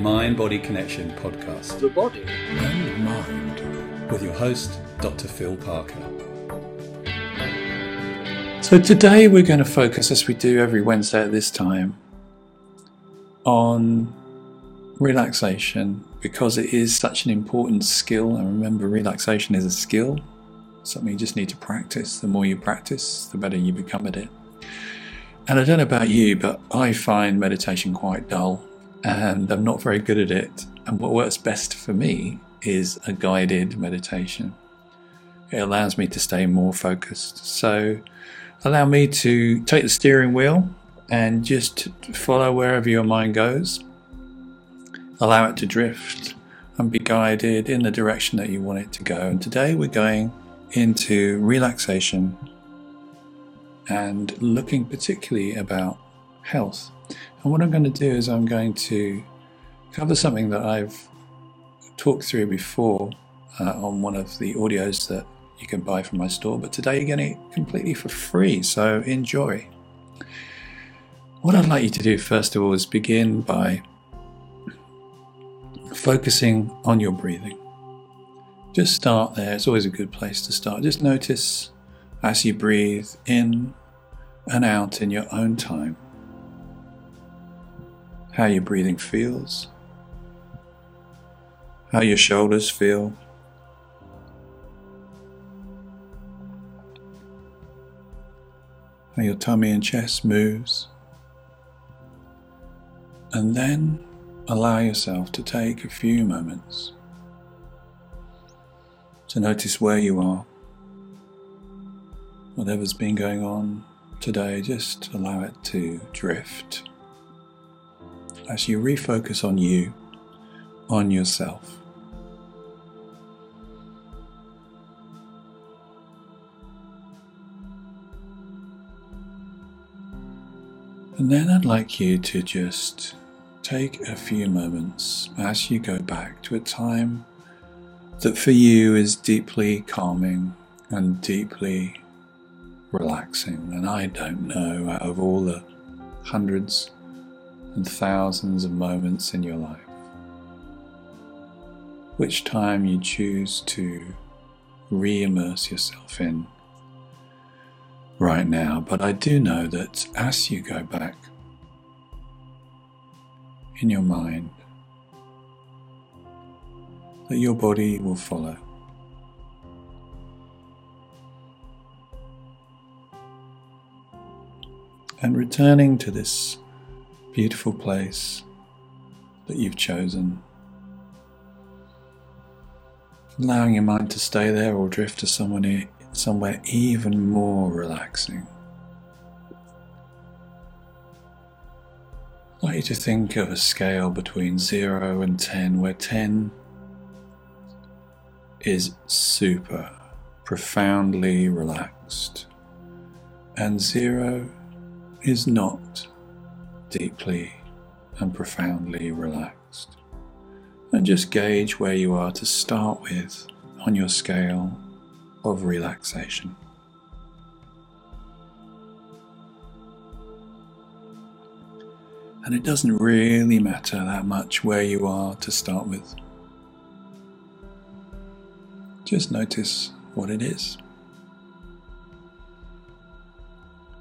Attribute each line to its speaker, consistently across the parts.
Speaker 1: Mind Body Connection podcast
Speaker 2: the body.
Speaker 3: and mind.
Speaker 1: with your host, Dr. Phil Parker.
Speaker 3: So today we're going to focus, as we do every Wednesday at this time, on relaxation because it is such an important skill. And remember, relaxation is a skill, something you just need to practice. The more you practice, the better you become at it. And I don't know about you, but I find meditation quite dull and I'm not very good at it. And what works best for me is a guided meditation. It allows me to stay more focused. So, allow me to take the steering wheel and just follow wherever your mind goes. Allow it to drift and be guided in the direction that you want it to go. And today we're going into relaxation and looking particularly about health. And what I'm going to do is I'm going to cover something that I've talked through before uh, on one of the audios that you can buy from my store, but today you're getting it completely for free, so enjoy. What I'd like you to do first of all is begin by focusing on your breathing. Just start there, it's always a good place to start. Just notice as you breathe in and out in your own time how your breathing feels, how your shoulders feel. How your tummy and chest moves. And then allow yourself to take a few moments to notice where you are. Whatever's been going on today, just allow it to drift as you refocus on you, on yourself. And then I'd like you to just take a few moments as you go back to a time that for you is deeply calming and deeply relaxing. And I don't know, out of all the hundreds and thousands of moments in your life, which time you choose to re immerse yourself in right now. But I do know that as you go back in your mind, that your body will follow. And returning to this beautiful place that you've chosen, allowing your mind to stay there or drift to someone e- somewhere even more relaxing. I'd like you to think of a scale between 0 and 10, where 10 is super, profoundly relaxed, and 0 is not deeply and profoundly relaxed. And just gauge where you are to start with on your scale of relaxation. And it doesn't really matter that much where you are to start with. Just notice what it is.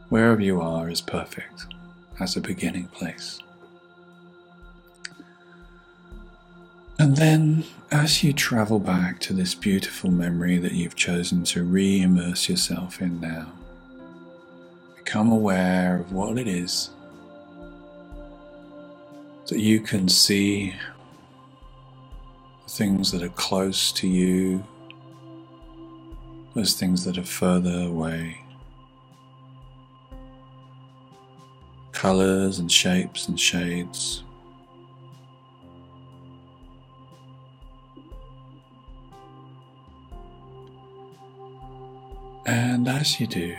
Speaker 3: Wherever you are is perfect as a beginning place. And then, as you travel back to this beautiful memory that you've chosen to re immerse yourself in now, become aware of what it is that you can see the things that are close to you, those things that are further away. Colors and shapes and shades. And as you do,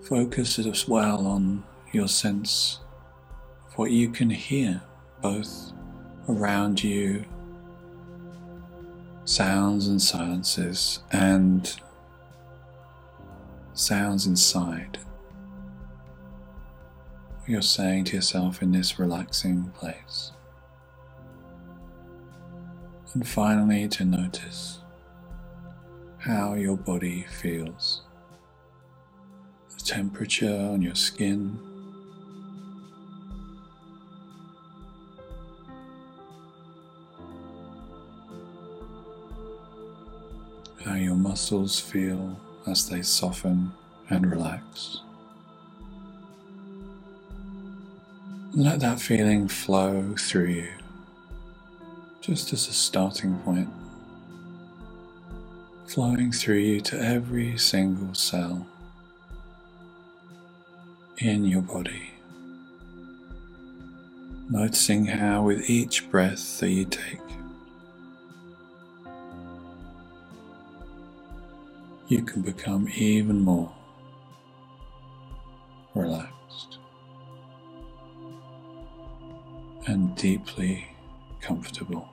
Speaker 3: focus as well on your sense of what you can hear both around you, sounds and silences, and sounds inside you're saying to yourself in this relaxing place. And finally, to notice how your body feels, the temperature on your skin. How your muscles feel as they soften and relax. Let that feeling flow through you, just as a starting point, flowing through you to every single cell in your body. Noticing how, with each breath that you take, you can become even more relaxed and deeply comfortable.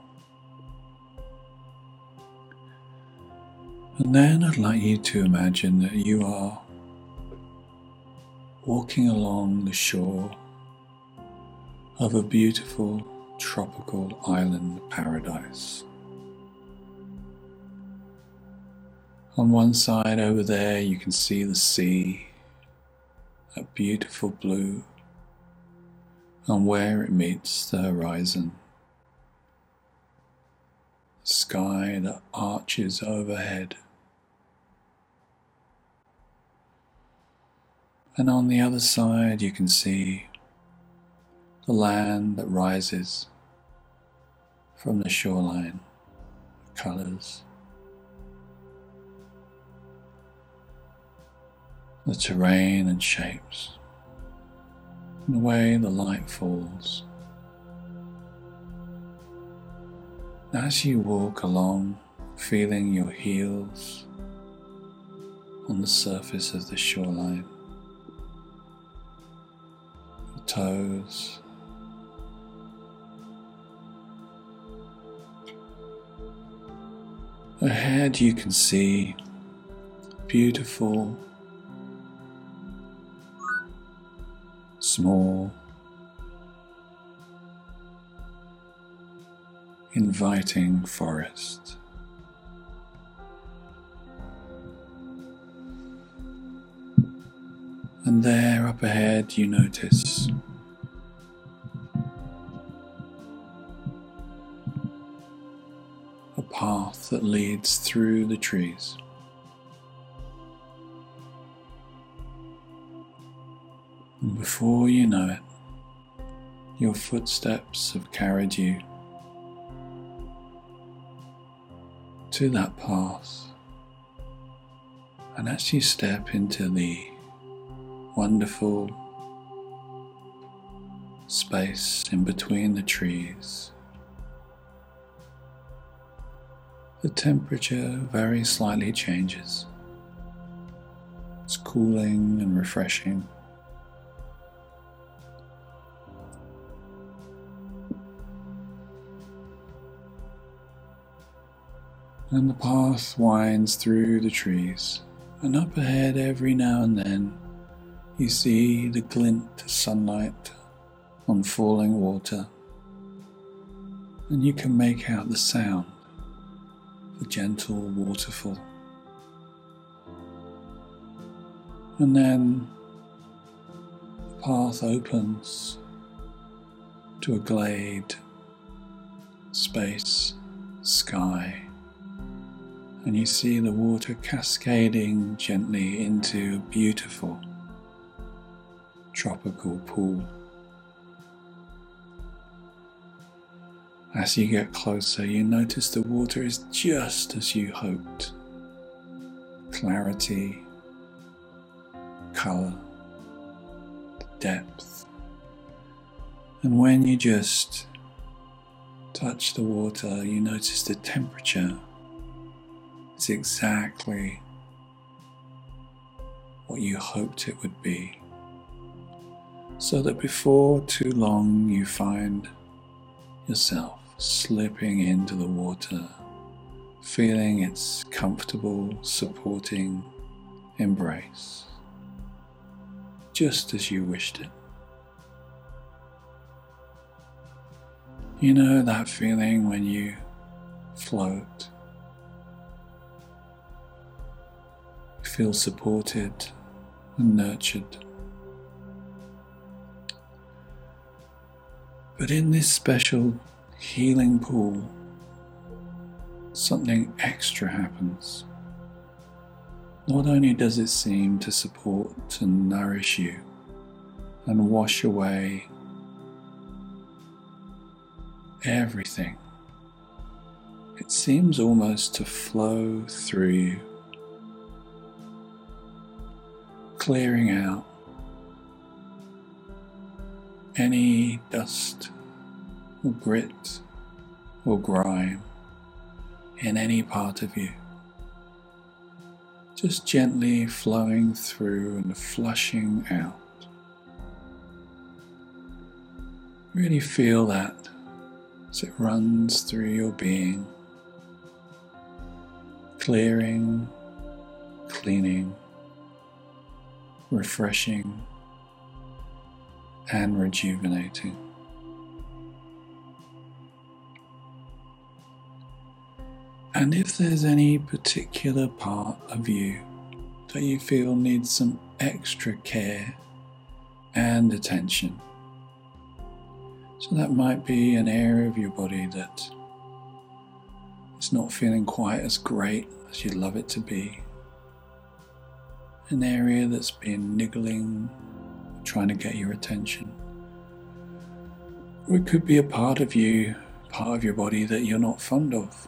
Speaker 3: And then I'd like you to imagine that you are walking along the shore of a beautiful tropical island paradise. On one side over there, you can see the sea, a beautiful blue and where it meets the horizon. Sky that arches overhead. And on the other side, you can see the land that rises from the shoreline, the colours, the terrain and shapes and the way the light falls. As you walk along, feeling your heels on the surface of the shoreline, your toes. Ahead, you can see beautiful small, inviting forest. And there up ahead, you notice a path that leads through the trees. Before you know it, your footsteps have carried you to that path. And as you step into the wonderful space in between the trees, the temperature very slightly changes. It's cooling and refreshing. And the path winds through the trees, and up ahead every now and then you see the glint of sunlight on falling water, and you can make out the sound of a gentle waterfall. And then the path opens to a glade, space, sky and you see the water cascading gently into a beautiful tropical pool. As you get closer, you notice the water is just as you hoped clarity, colour, depth. And when you just touch the water, you notice the temperature is exactly what you hoped it would be. So that before too long you find yourself slipping into the water, feeling its comfortable, supporting embrace, just as you wished it. You know that feeling when you float feel supported and nurtured. But in this special healing pool, something extra happens. Not only does it seem to support and nourish you and wash away everything, it seems almost to flow through you, clearing out any dust or grit or grime in any part of you. Just gently flowing through and flushing out. Really feel that as it runs through your being, clearing, cleaning, refreshing, and rejuvenating. And if there's any particular part of you that you feel needs some extra care and attention, so that might be an area of your body that is not feeling quite as great as you'd love it to be, an area that's been niggling, trying to get your attention. Or it could be a part of you, part of your body that you're not fond of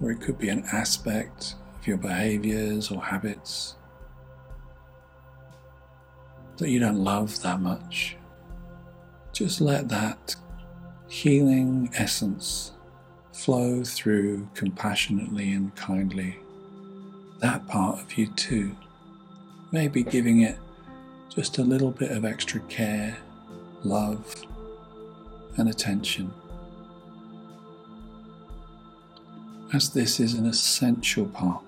Speaker 3: or it could be an aspect of your behaviors or habits that you don't love that much. Just let that healing essence flow through compassionately and kindly that part of you too. Maybe giving it just a little bit of extra care, love, and attention. as this is an essential part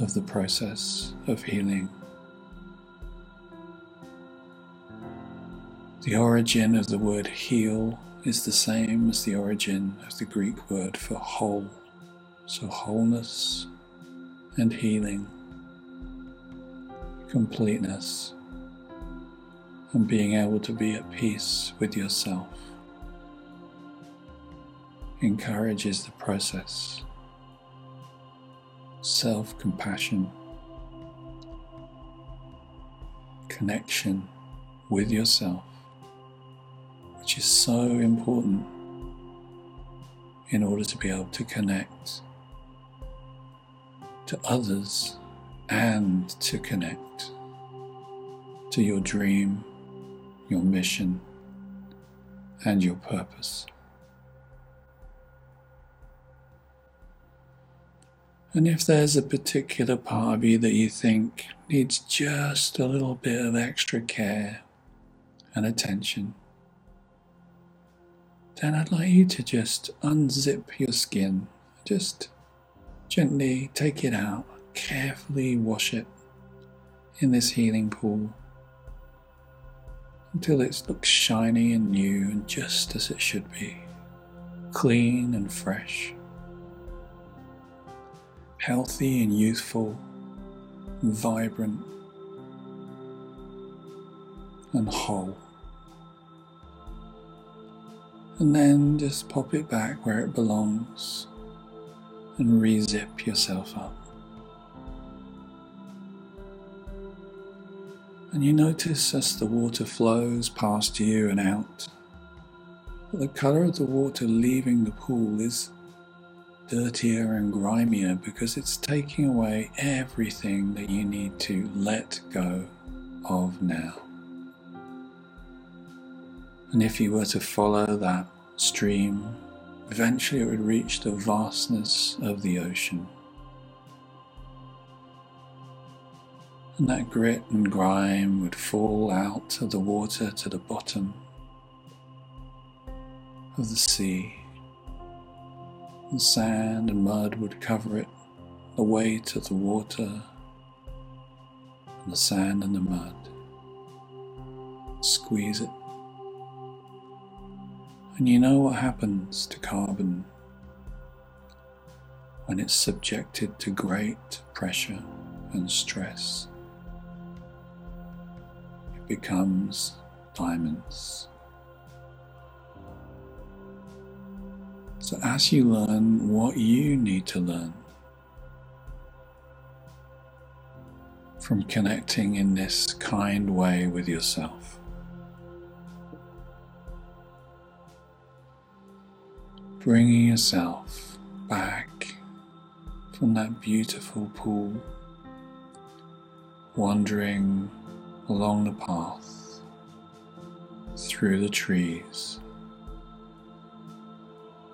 Speaker 3: of the process of healing. The origin of the word heal is the same as the origin of the Greek word for whole, so wholeness and healing, completeness, and being able to be at peace with yourself encourages the process. Self compassion, connection with yourself, which is so important in order to be able to connect to others and to connect to your dream, your mission, and your purpose. And if there's a particular part of you that you think needs just a little bit of extra care and attention, then I'd like you to just unzip your skin. Just gently take it out, carefully wash it in this healing pool until it looks shiny and new and just as it should be, clean and fresh. Healthy and youthful, vibrant and whole. And then just pop it back where it belongs and re-zip yourself up. And you notice as the water flows past you and out, that the colour of the water leaving the pool is dirtier and grimier because it's taking away everything that you need to let go of now. And if you were to follow that stream, eventually it would reach the vastness of the ocean. And that grit and grime would fall out of the water to the bottom of the sea the sand and mud would cover it, the weight of the water and the sand and the mud. Squeeze it And you know what happens to carbon when it's subjected to great pressure and stress. It becomes diamonds. So, as you learn what you need to learn from connecting in this kind way with yourself, bringing yourself back from that beautiful pool, wandering along the path through the trees,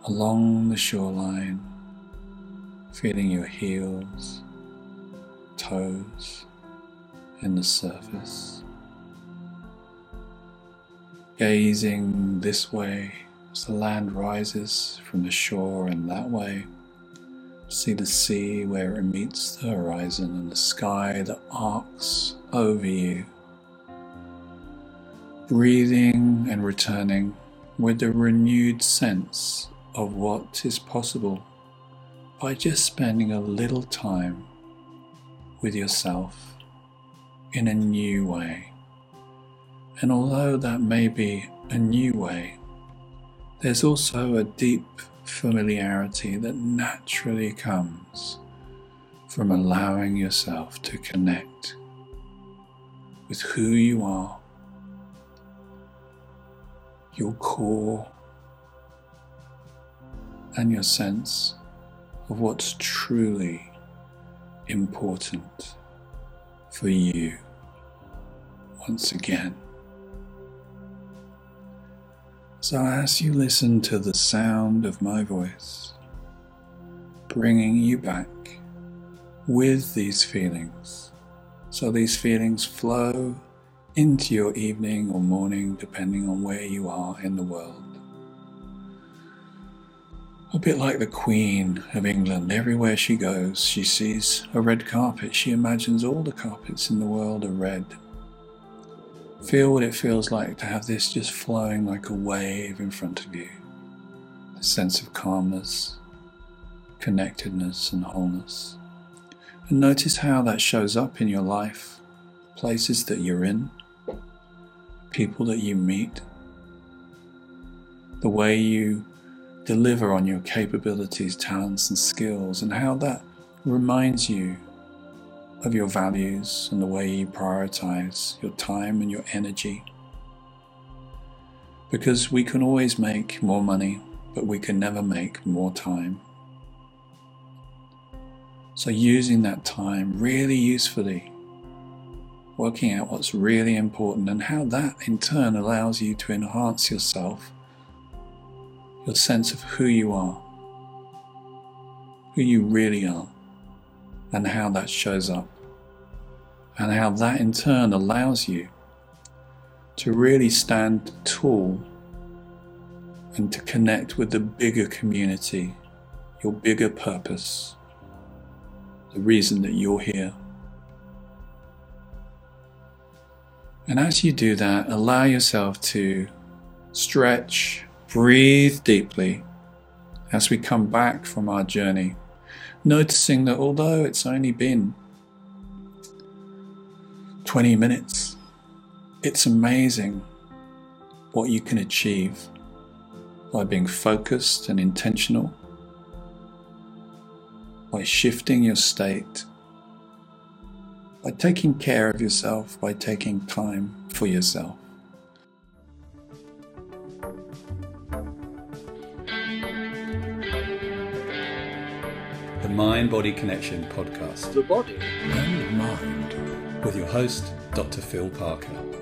Speaker 3: along the shoreline, feeling your heels, toes in the surface, gazing this way as the land rises from the shore and that way See the sea where it meets the horizon and the sky that arcs over you. Breathing and returning with a renewed sense of what is possible by just spending a little time with yourself in a new way. And although that may be a new way, there's also a deep familiarity that naturally comes from allowing yourself to connect with who you are, your core, and your sense of what's truly important for you once again. So, as you listen to the sound of my voice, bringing you back with these feelings, so these feelings flow into your evening or morning, depending on where you are in the world. A bit like the Queen of England, everywhere she goes, she sees a red carpet. She imagines all the carpets in the world are red Feel what it feels like to have this just flowing like a wave in front of you. A sense of calmness, connectedness, and wholeness. And notice how that shows up in your life, places that you're in, people that you meet, the way you deliver on your capabilities, talents, and skills, and how that reminds you of your values and the way you prioritize your time and your energy. Because we can always make more money, but we can never make more time. So, using that time really usefully, working out what's really important and how that in turn allows you to enhance yourself, your sense of who you are, who you really are, and how that shows up and how that in turn allows you to really stand tall and to connect with the bigger community, your bigger purpose, the reason that you're here. And as you do that, allow yourself to stretch, breathe deeply as we come back from our journey, noticing that although it's only been 20 minutes. It's amazing what you can achieve by being focused and intentional, by shifting your state, by taking care of yourself, by taking time for yourself.
Speaker 1: The Mind Body Connection podcast.
Speaker 2: The body
Speaker 3: And mind
Speaker 1: with your host, Dr. Phil Parker.